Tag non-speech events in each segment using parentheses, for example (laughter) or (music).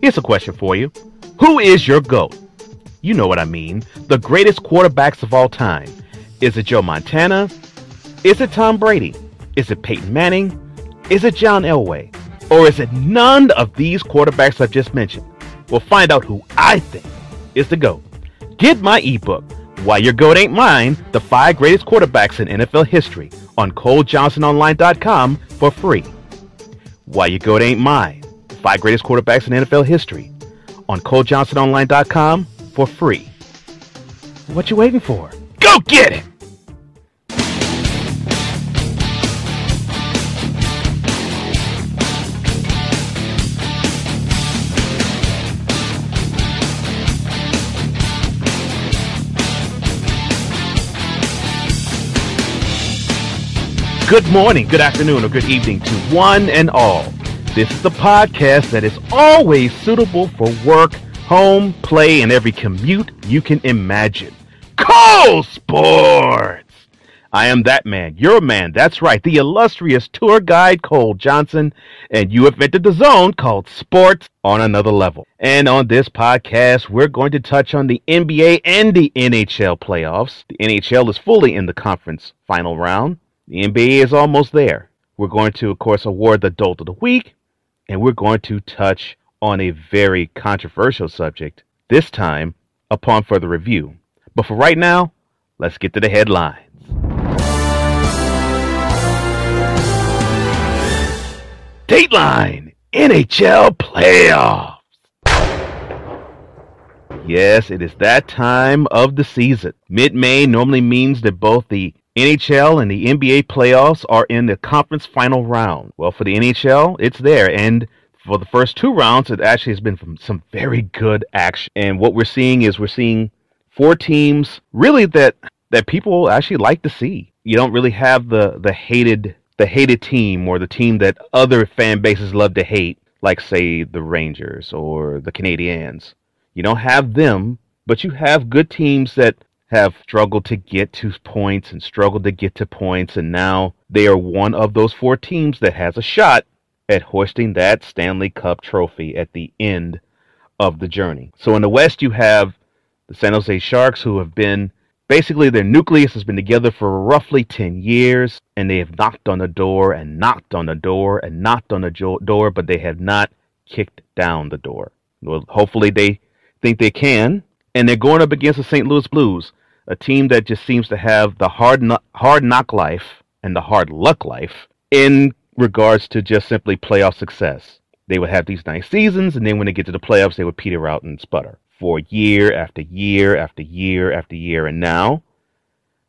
Here's a question for you. Who is your GOAT? You know what I mean. The greatest quarterbacks of all time. Is it Joe Montana? Is it Tom Brady? Is it Peyton Manning? Is it John Elway? Or is it none of these quarterbacks I've just mentioned? We'll find out who I think is the GOAT. Get my ebook, Why Your GOAT Ain't Mine, The Five Greatest Quarterbacks in NFL History on ColeJohnsonOnline.com for free. Why Your GOAT Ain't Mine, Five Greatest Quarterbacks in NFL History on ColeJohnsonOnline.com for free. What you waiting for? Go get it! Good morning, good afternoon, or good evening to one and all. This is the podcast that is always suitable for work, home, play, and every commute you can imagine. Cole Sportz! I am that man, your man, that's right, the illustrious tour guide Cole Johnson, and you have entered the zone called Sports on Another Level. And on this podcast, we're going to touch on the NBA and the NHL playoffs. The NHL is fully in the conference final round. The NBA is almost there. We're going to, of course, award the Dolt of the Week, and we're going to touch on a very controversial subject, this time upon further review. But for right now, let's get to the headlines. Dateline NHL Playoffs. Yes, it is that time of the season. Mid May normally means that both the NHL and the NBA playoffs are in the conference final round. Well, for the NHL, it's there. And for the first two rounds, it actually has been some very good action. And what we're seeing is we're seeing four teams really that that people actually like to see. You don't really have the the hated the hated team or the team that other fan bases love to hate, like say the Rangers or the Canadiens. You don't have them, but you have good teams that have struggled to get to points and struggled to get to points, and now they are one of those four teams that has a shot at hoisting that Stanley Cup trophy at the end of the journey. So in the West, you have the San Jose Sharks, who have been basically their nucleus has been together for roughly 10 years, and they have knocked on the door and knocked on the door and knocked on the jo- door, but they have not kicked down the door. Well, hopefully they think they can, and they're going up against the St. Louis Blues, a team that just seems to have the hard kno- hard knock life and the hard luck life in regards to just simply playoff success. They would have these nice seasons, and then when they get to the playoffs, they would peter out and sputter for year after year after year after year. And now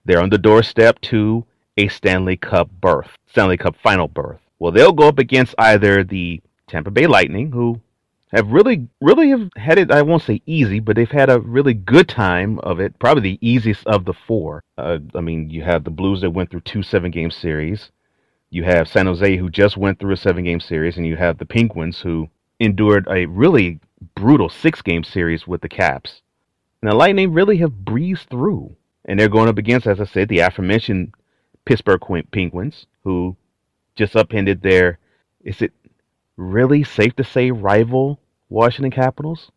they're on the doorstep to a Stanley Cup berth, Stanley Cup final berth. Well, they'll go up against either the Tampa Bay Lightning, who have really, really have had it. I won't say easy, but they've had a really good time of it. Probably the easiest of the four. Uh, I mean, you have the Blues that went through two seven-game series. You have San Jose who just went through a seven-game series, and you have the Penguins who endured a really brutal six-game series with the Caps. And the Lightning really have breezed through, and they're going up against, as I said, the aforementioned Pittsburgh Penguins, who just upended their. Is it really safe to say rival Washington Capitals?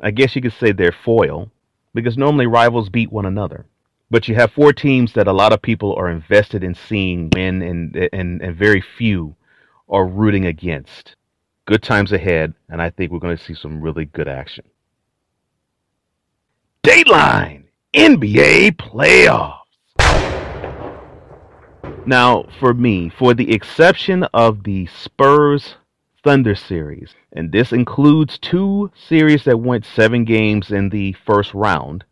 I guess you could say they're foil because normally rivals beat one another. But you have four teams that a lot of people are invested in seeing win and and, and very few are rooting against. Good times ahead, and I think we're going to see some really good action. Dateline NBA playoffs. Now, for me, for the exception of the Spurs Thunder series, and this includes two series that went seven games in the first round.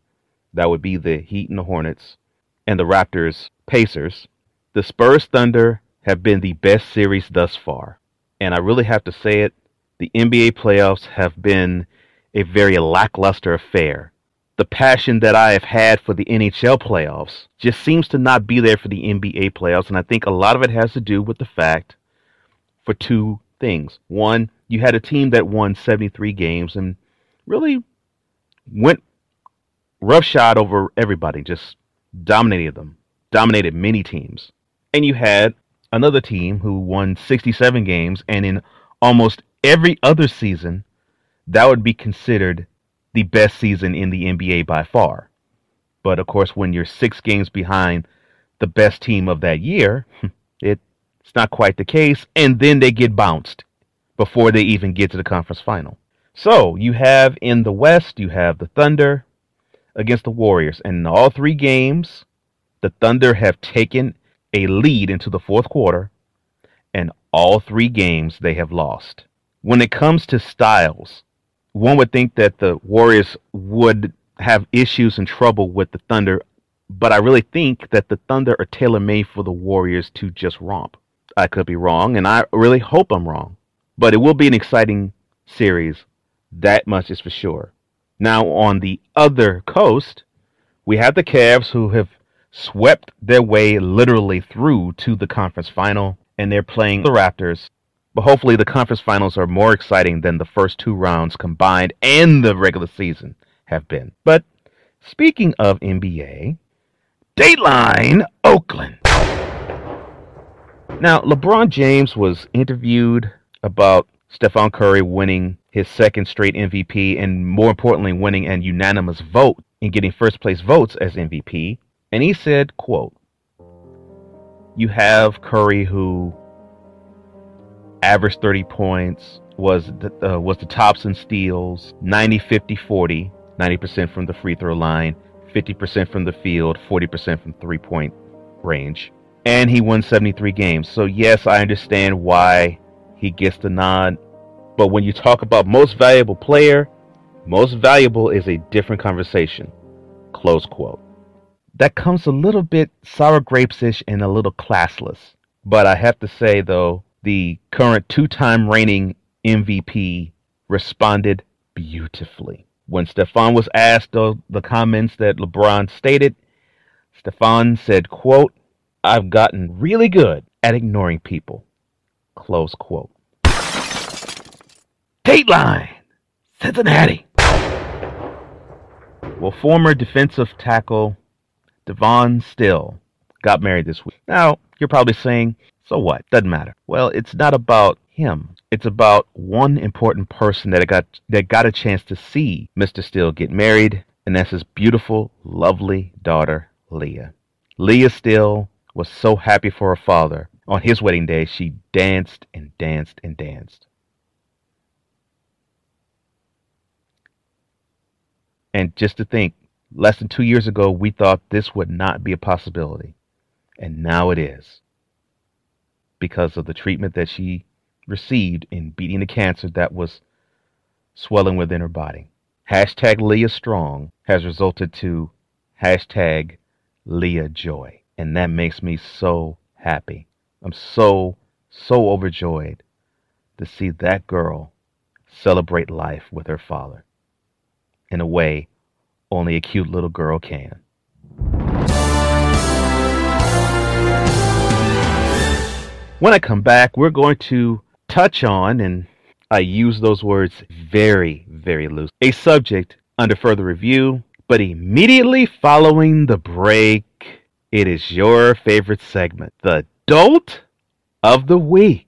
That would be the Heat and the Hornets, and the Raptors Pacers. The Spurs Thunder have been the best series thus far, and I really have to say it. the NBA playoffs have been a very lackluster affair. The passion that I have had for the NHL playoffs just seems to not be there for the NBA playoffs, and I think a lot of it has to do with the fact for two things. One, you had a team that won 73 games and really went roughshod over everybody, just dominated them, dominated many teams. And you had another team who won 67 games, and in almost every other season, that would be considered the best season in the NBA by far. But of course, when you're six games behind the best team of that year, (laughs) it's not quite the case. And then they get bounced before they even get to the conference final. So you have in the West, you have the Thunder against the Warriors. And in all three games, the Thunder have taken a lead into the fourth quarter, and all three games they have lost. When it comes to styles, one would think that the Warriors would have issues and trouble with the Thunder, but I really think that the Thunder are tailor made for the Warriors to just romp. I could be wrong, and I really hope I'm wrong, but it will be an exciting series. That much is for sure. Now, on the other coast, we have the Cavs who have swept their way literally through to the conference final, and they're playing the Raptors. But hopefully, the conference finals are more exciting than the first two rounds combined and the regular season have been. But speaking of NBA, Dateline Oakland. Now, LeBron James was interviewed about Stephen Curry winning his second straight MVP and more importantly winning an unanimous vote in getting first place votes as MVP and he said, quote, you have Curry who averaged 30 points, was the, uh, was the tops in steals, 90 50 40, 90% from the free throw line, 50% from the field, 40% from three point range. And he won 73 games. So, yes, I understand why he gets the nod. But when you talk about most valuable player, most valuable is a different conversation. Close quote that comes a little bit sour grapes-ish and a little classless. But I have to say though, the current two-time reigning MVP responded beautifully. When Stephen was asked of the comments that LeBron stated, Stephen said, quote, I've gotten really good at ignoring people. Close quote. Dateline, Cincinnati. Well, former defensive tackle Devon Still got married this week. Now, you're probably saying, so what? Doesn't matter. Well, it's not about him. It's about one important person that got that got a chance to see Mr. Still get married, and that's his beautiful, lovely daughter, Leah. Leah Still was so happy for her father. On his wedding day, she danced and danced and danced. And just to think, Less than two years ago, we thought this would not be a possibility. And now it is. Because of the treatment that she received in beating the cancer that was swelling within her body. Hashtag Leah Strong has resulted to hashtag Leah Joy. And that makes me so happy. I'm so, so overjoyed to see that girl celebrate life with her father in a way only a cute little girl can. When I come back, we're going to touch on, and I use those words very, very loose, a subject under further review, but immediately following the break, it is your favorite segment, the Dolt of the Week.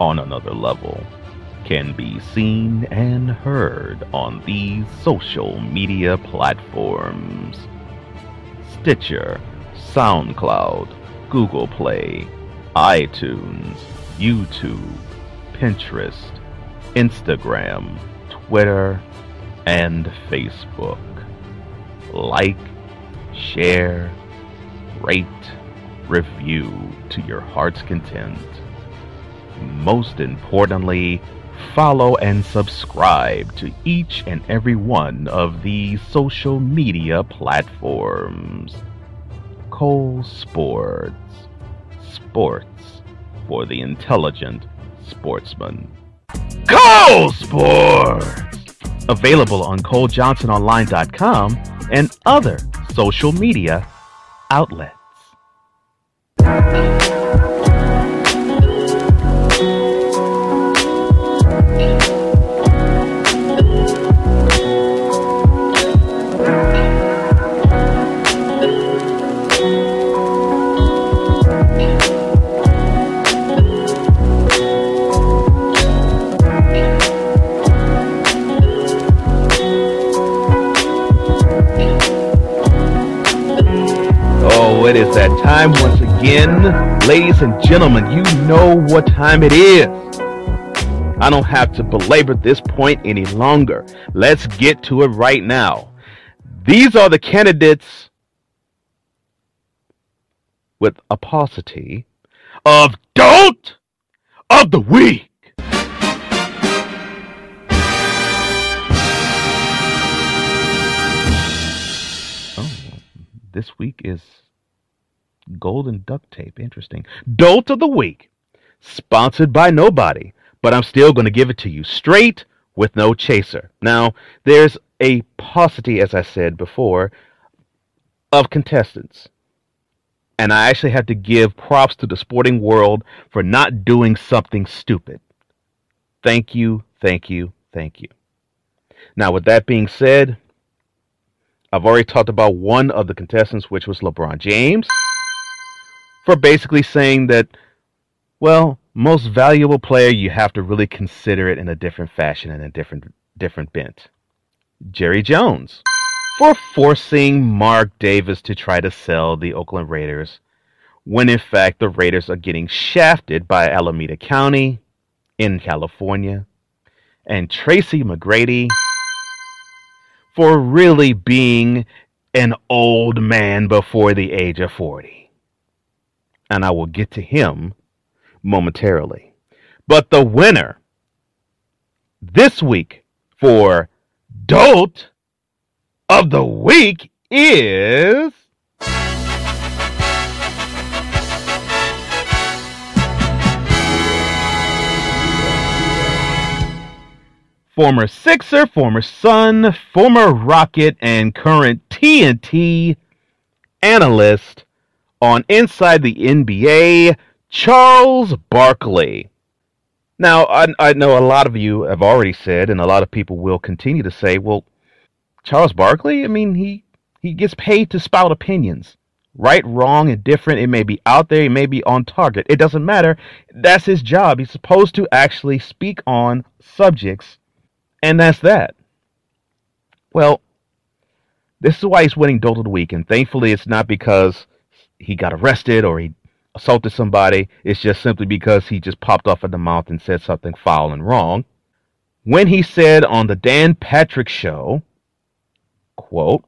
On another level can be seen and heard on these social media platforms Stitcher, SoundCloud, Google Play, iTunes, YouTube, Pinterest, Instagram, Twitter, and Facebook. like, share, rate, review to your heart's content. Most importantly, follow and subscribe to each and every one of these social media platforms. Cole Sportz. Sports for the intelligent sportsman. Cole Sportz! Available on ColeJohnsonOnline.com and other social media outlets. Time once again. Ladies and gentlemen, you know what time it is. I don't have to belabor this point any longer. Let's get to it right now. These are the candidates with a paucity of Dolt of the Week. Oh, this week is golden duct tape. Interesting. Dolt of the Week. Sponsored by nobody, but I'm still going to give it to you straight with no chaser. Now, there's a paucity, as I said before, of contestants. And I actually have to give props to the sporting world for not doing something stupid. Thank you, thank you, thank you. Now, with that being said, I've already talked about one of the contestants, which was LeBron James, for basically saying that, well, most valuable player, you have to really consider it in a different fashion and a different different bent. Jerry Jones, for forcing Mark Davis to try to sell the Oakland Raiders, when in fact the Raiders are getting shafted by Alameda County in California, and Tracy McGrady for really being an old man before the age of 40. And I will get to him momentarily. But the winner this week for Dolt of the Week is. former Sixer, former Sun, former Rocket, and current TNT analyst on Inside the NBA, Charles Barkley. Now, I, I, know a lot of you have already said, and a lot of people will continue to say, well, Charles Barkley, I mean, he, he gets paid to spout opinions. Right, wrong, and different. It may be out there, it may be on target. It doesn't matter. That's his job. He's supposed to actually speak on subjects and that's that. Well, this is why he's winning Dolt of the Week, and thankfully it's not because he got arrested or he assaulted somebody. It's just simply because he just popped off at the mouth and said something foul and wrong. When he said on the Dan Patrick Show, quote,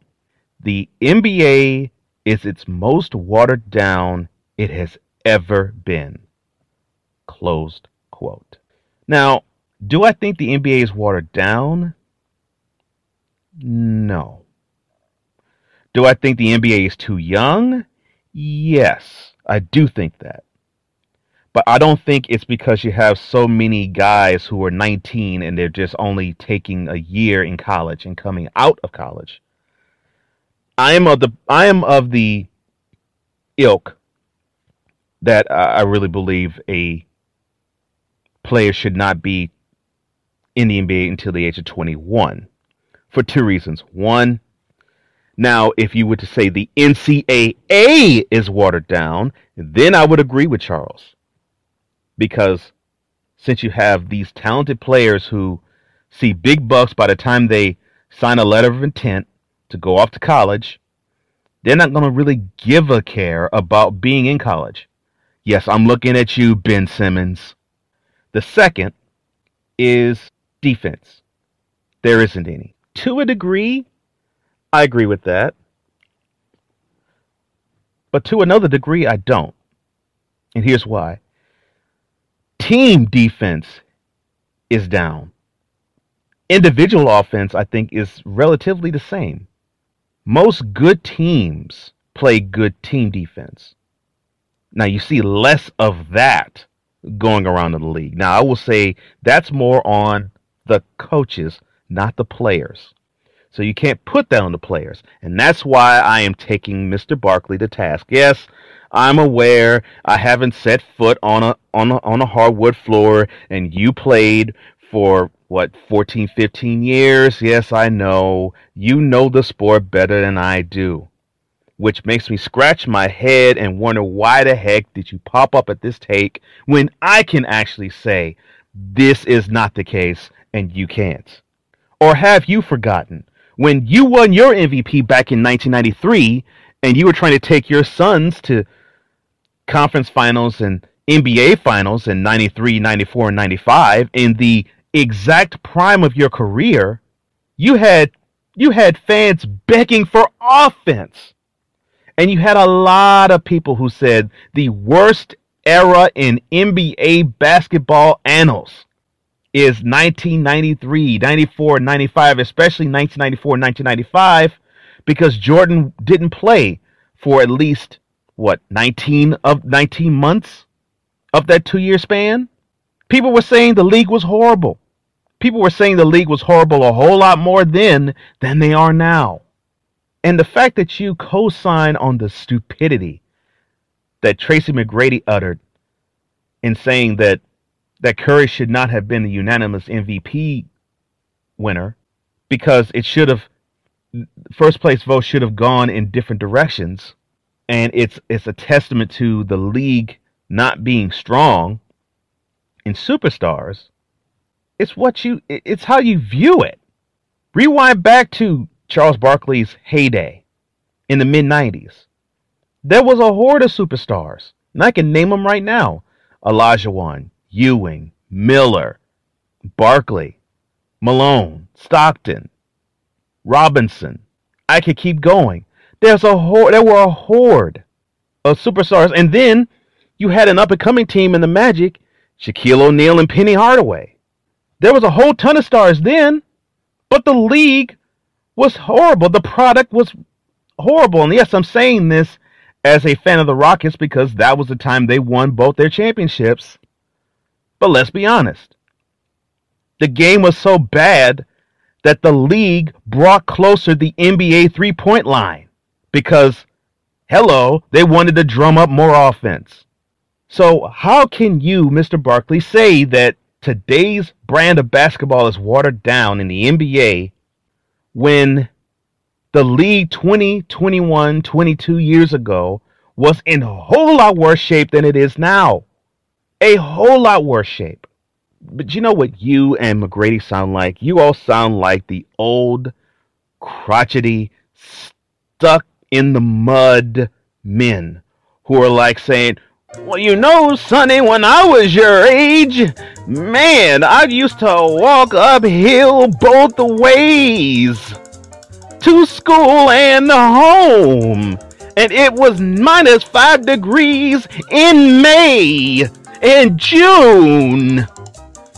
the NBA is its most watered down it has ever been. Closed quote. Now, do I think the NBA is watered down? No. Do I think the NBA is too young? Yes, I do think that. But I don't think it's because you have so many guys who are 19 and they're just only taking a year in college and coming out of college. I am of the I am of the ilk that I really believe a player should not be in the NBA until the age of 21 for two reasons. One, now, if you were to say the NCAA is watered down, then I would agree with Charles. Because since you have these talented players who see big bucks by the time they sign a letter of intent to go off to college, they're not going to really give a care about being in college. Yes, I'm looking at you, Ben Simmons. The second is defense. There isn't any. To a degree, I agree with that. But to another degree, I don't. And here's why team defense is down. Individual offense, I think, is relatively the same. Most good teams play good team defense. Now, you see less of that going around in the league. Now, I will say that's more on the coaches, not the players. So you can't put that on the players. And that's why I am taking Mr. Barkley to task. Yes, I'm aware I haven't set foot on a on a on a hardwood floor and you played for what 14 15 years. Yes, I know. You know the sport better than I do. Which makes me scratch my head and wonder why the heck did you pop up at this take when I can actually say this is not the case and you can't? Or have you forgotten when you won your MVP back in 1993 and you were trying to take your Suns to conference finals and NBA finals in 93, 94, and 95 in the exact prime of your career, you had you had fans begging for offense. And you had a lot of people who said the worst era in NBA basketball annals is 1993, 94, 95, especially 1994, 1995, because Jordan didn't play for at least what 19 of 19 months of that two year span. People were saying the league was horrible. People were saying the league was horrible a whole lot more then than they are now. And the fact that you co sign on the stupidity that Tracy McGrady uttered in saying that that Curry should not have been the unanimous MVP winner because it should have first place vote should have gone in different directions. And it's it's a testament to the league not being strong in superstars. It's what you it's how you view it. Rewind back to Charles Barkley's heyday in the mid 90s there was a horde of superstars. And I can name them right now. Olajuwon Ewing, Miller, Barkley, Malone, Stockton, Robinson. I could keep going. There's a horde, there were a horde of superstars. And then you had an up and coming team in the Magic, Shaquille O'Neal and Penny Hardaway. There was a whole ton of stars then, but the league was horrible. The product was horrible. And yes, I'm saying this as a fan of the Rockets because that was the time they won both their championships. But let's be honest. The game was so bad that the league brought closer the NBA three point line because, hello, they wanted to drum up more offense. So, how can you, Mr. Barkley, say that today's brand of basketball is watered down in the NBA when the league 20, 21, 22 years ago was in a whole lot worse shape than it is now? A whole lot worse shape. But you know what you and McGrady sound like? You all sound like the old, crotchety, stuck in the mud men who are like saying, well, you know, Sonny, when I was your age, man, I used to walk uphill both ways to school and home. And it was minus five degrees in May in June.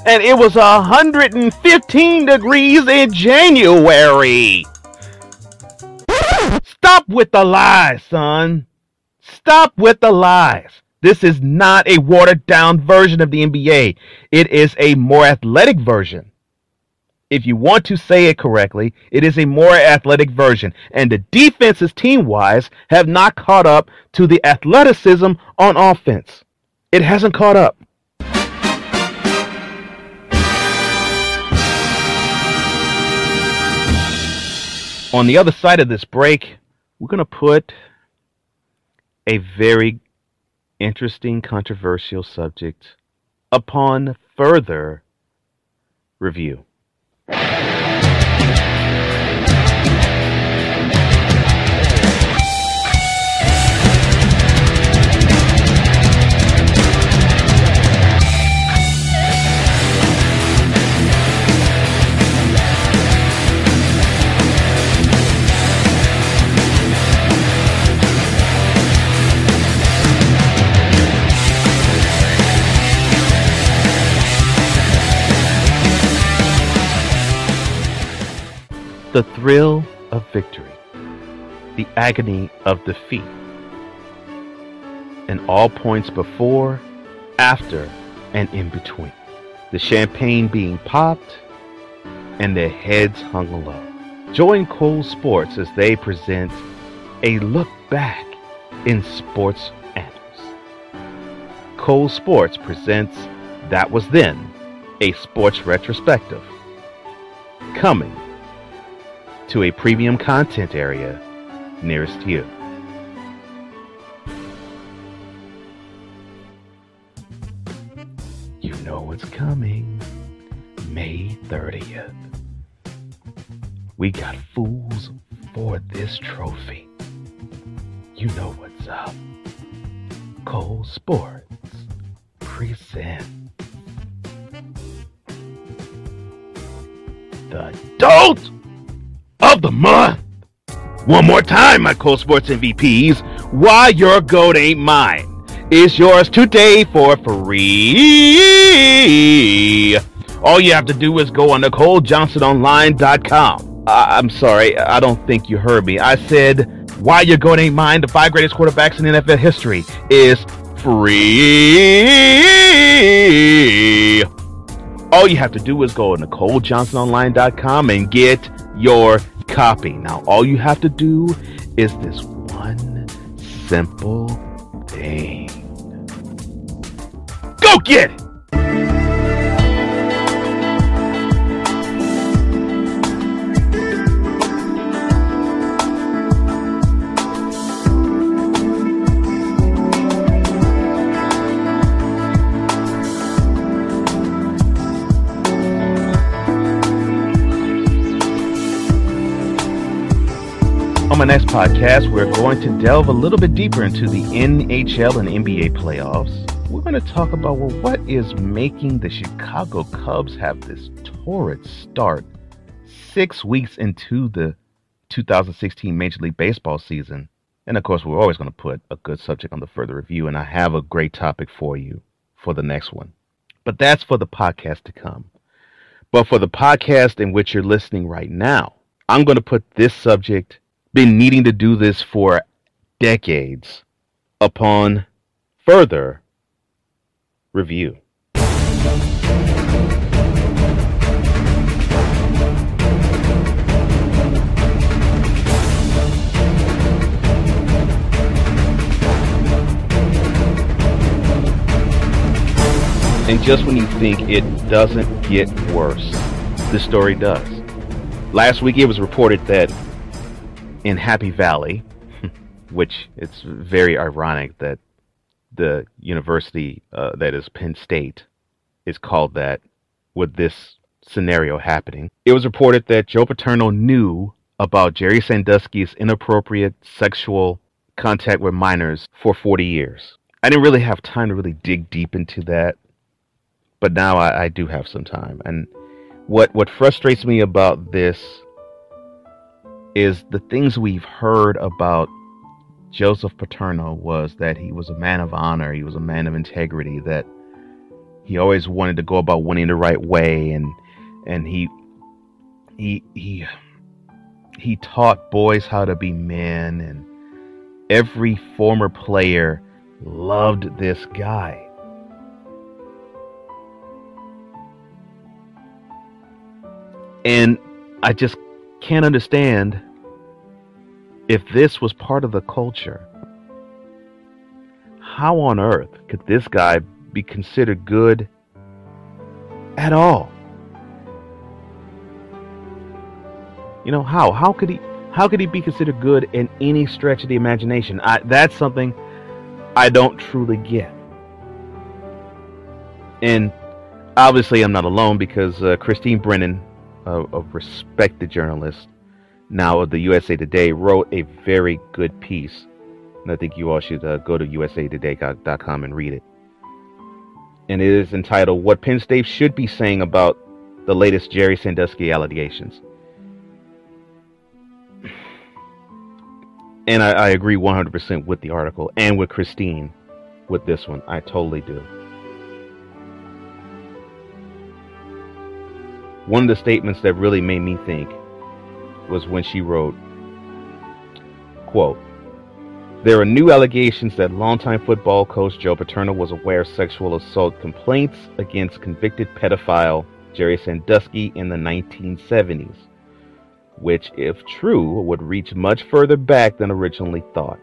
And it was 115 degrees in January. Stop with the lies, son. Stop with the lies. This is not a watered down version of the NBA. It is a more athletic version. If you want to say it correctly, it is a more athletic version. And the defenses, team wise, have not caught up to the athleticism on offense. It hasn't caught up. On the other side of this break, we're going to put a very interesting, controversial subject upon further review. The thrill of victory, the agony of defeat, and all points before, after, and in between. The champagne being popped and their heads hung low. Join Cole Sportz as they present a look back in sports annals. Cole Sportz presents That Was Then, a sports retrospective. Coming to a premium content area nearest you. You know what's coming. May 30th. We got fools for this trophy. You know what's up. Cole Sportz present the Dolt of the Month. One more time, my Cole Sportz MVPs. Why your goat ain't mine is yours today for free. All you have to do is go on to ColeJohnsonOnline.com. I- I'm sorry, I don't think you heard me. I said, why your goat ain't mine, the five greatest quarterbacks in NFL history, is free. All you have to do is go to NicoleJohnsonOnline.com and get your copy. Now, all you have to do is this one simple thing. Go get it! Next podcast, we're going to delve a little bit deeper into the NHL and NBA playoffs. We're going to talk about well, what is making the Chicago Cubs have this torrid start six weeks into the 2016 Major League Baseball season. And of course, we're always going to put a good subject on the further review, and I have a great topic for you for the next one. But that's for the podcast to come. But for the podcast in which you're listening right now, I'm going to put this subject been needing to do this for decades upon further review. And just when you think it doesn't get worse, the story does. Last week it was reported that in Happy Valley, (laughs) which it's very ironic that the university uh, that is Penn State is called that with this scenario happening. It was reported that Joe Paterno knew about Jerry Sandusky's inappropriate sexual contact with minors for 40 years. I didn't really have time to really dig deep into that, but now I, I do have some time. And what what frustrates me about this is the things we've heard about Joseph Paterno was that he was a man of honor, he was a man of integrity, that he always wanted to go about winning the right way and and he he he he taught boys how to be men and every former player loved this guy. And I just can't understand if this was part of the culture. How on earth could this guy be considered good at all? You know how? How could he? How could he be considered good in any stretch of the imagination? I, that's something I don't truly get. And obviously, I'm not alone because uh, Christine Brennan, a respected journalist now of the USA Today, wrote a very good piece. And I think you all should uh, go to usatoday.com and read it. And it is entitled What Penn State Should Be Saying About the Latest Jerry Sandusky Allegations. And I, I agree 100% with the article and with Christine with this one. I totally do. One of the statements that really made me think was when she wrote, quote, there are new allegations that longtime football coach Joe Paterno was aware of sexual assault complaints against convicted pedophile Jerry Sandusky in the 1970s, which, if true, would reach much further back than originally thought.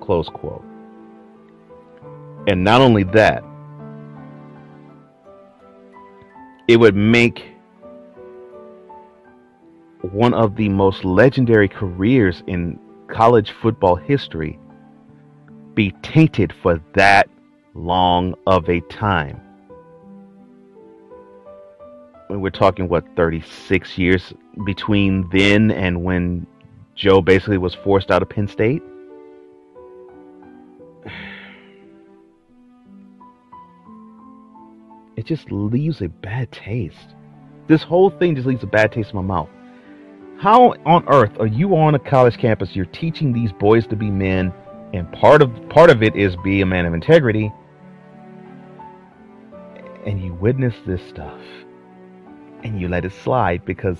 Close quote. And not only that, it would make one of the most legendary careers in college football history be tainted for that long of a time. We're talking, what, 36 years between then and when Joe basically was forced out of Penn State? It just leaves a bad taste. This whole thing just leaves a bad taste in my mouth. How on earth are you on a college campus? You're teaching these boys to be men, and part of part of it is be a man of integrity. And you witness this stuff, and you let it slide because,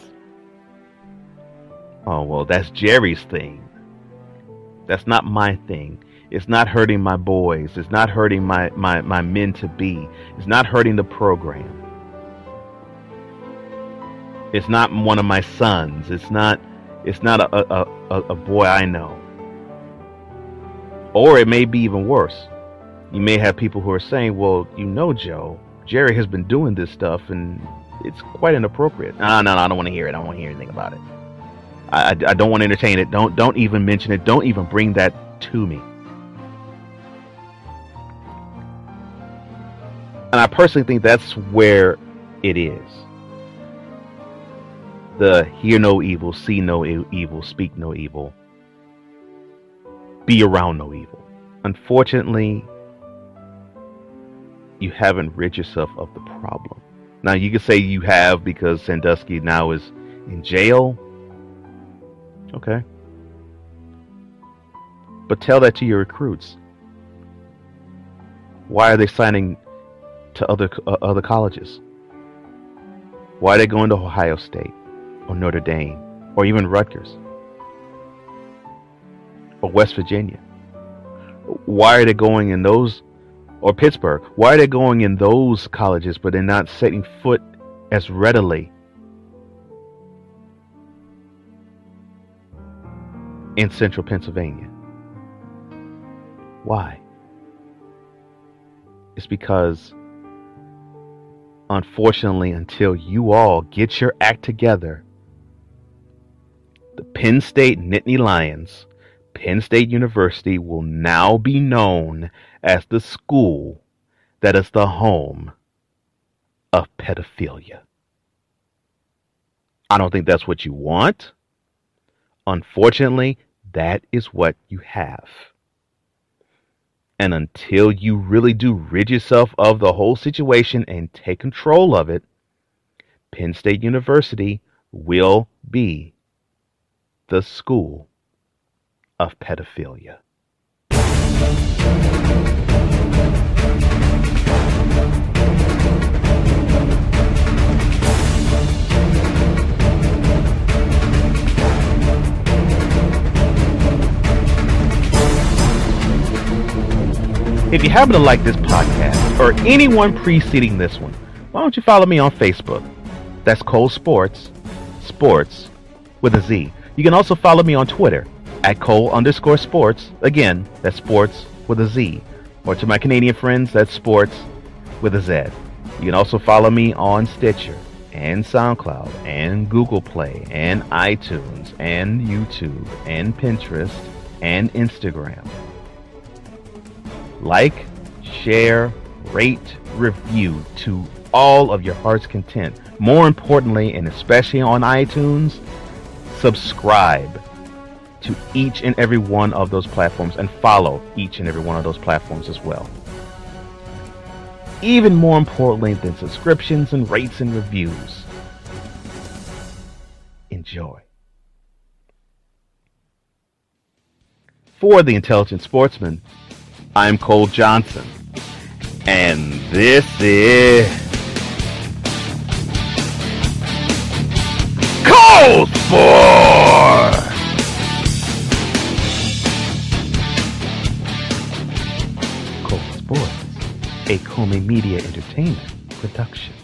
oh well, that's Jerry's thing. That's not my thing. It's not hurting my boys. It's not hurting my, my, my men to be. It's not hurting the program. It's not one of my sons. It's not it's not a, a, a, a boy I know. Or it may be even worse. You may have people who are saying, well, you know, Joe, Jerry has been doing this stuff and it's quite inappropriate. No, no, no, I don't want to hear it. I don't want to hear anything about it. I, I, I don't want to entertain it. Don't don't even mention it. Don't even bring that to me. And I personally think that's where it is the hear no evil, see no evil, speak no evil, be around no evil. Unfortunately, you haven't rid yourself of the problem. Now, you could say you have because Sandusky now is in jail. Okay. But tell that to your recruits. Why are they signing to other uh, other colleges? Why are they going to Ohio State? or Notre Dame or even Rutgers or West Virginia? Why are they going in those or Pittsburgh? Why are they going in those colleges but they're not setting foot as readily in central Pennsylvania? Why? It's because unfortunately, until you all get your act together the Penn State Nittany Lions, Penn State University will now be known as the school that is the home of pedophilia. I don't think that's what you want. Unfortunately, that is what you have. And until you really do rid yourself of the whole situation and take control of it, Penn State University will be the school of pedophilia. If you happen to like this podcast or anyone preceding this one, why don't you follow me on Facebook? That's Cole Sportz, Sports with a Z. You can also follow me on Twitter at Cole underscore sports. Again, that's sports with a Z. Or to my Canadian friends, that's sports with a Z. You can also follow me on Stitcher and SoundCloud and Google Play and iTunes and YouTube and Pinterest and Instagram. Like, share, rate, review to all of your heart's content. More importantly, and especially on iTunes, subscribe to each and every one of those platforms and follow each and every one of those platforms as well. Even more importantly than subscriptions and rates and reviews, enjoy. For the Intelligent Sportsman, I'm Cole Johnson, and this is Cole Sportz! Cole Sportz, a Comey Media Entertainment production.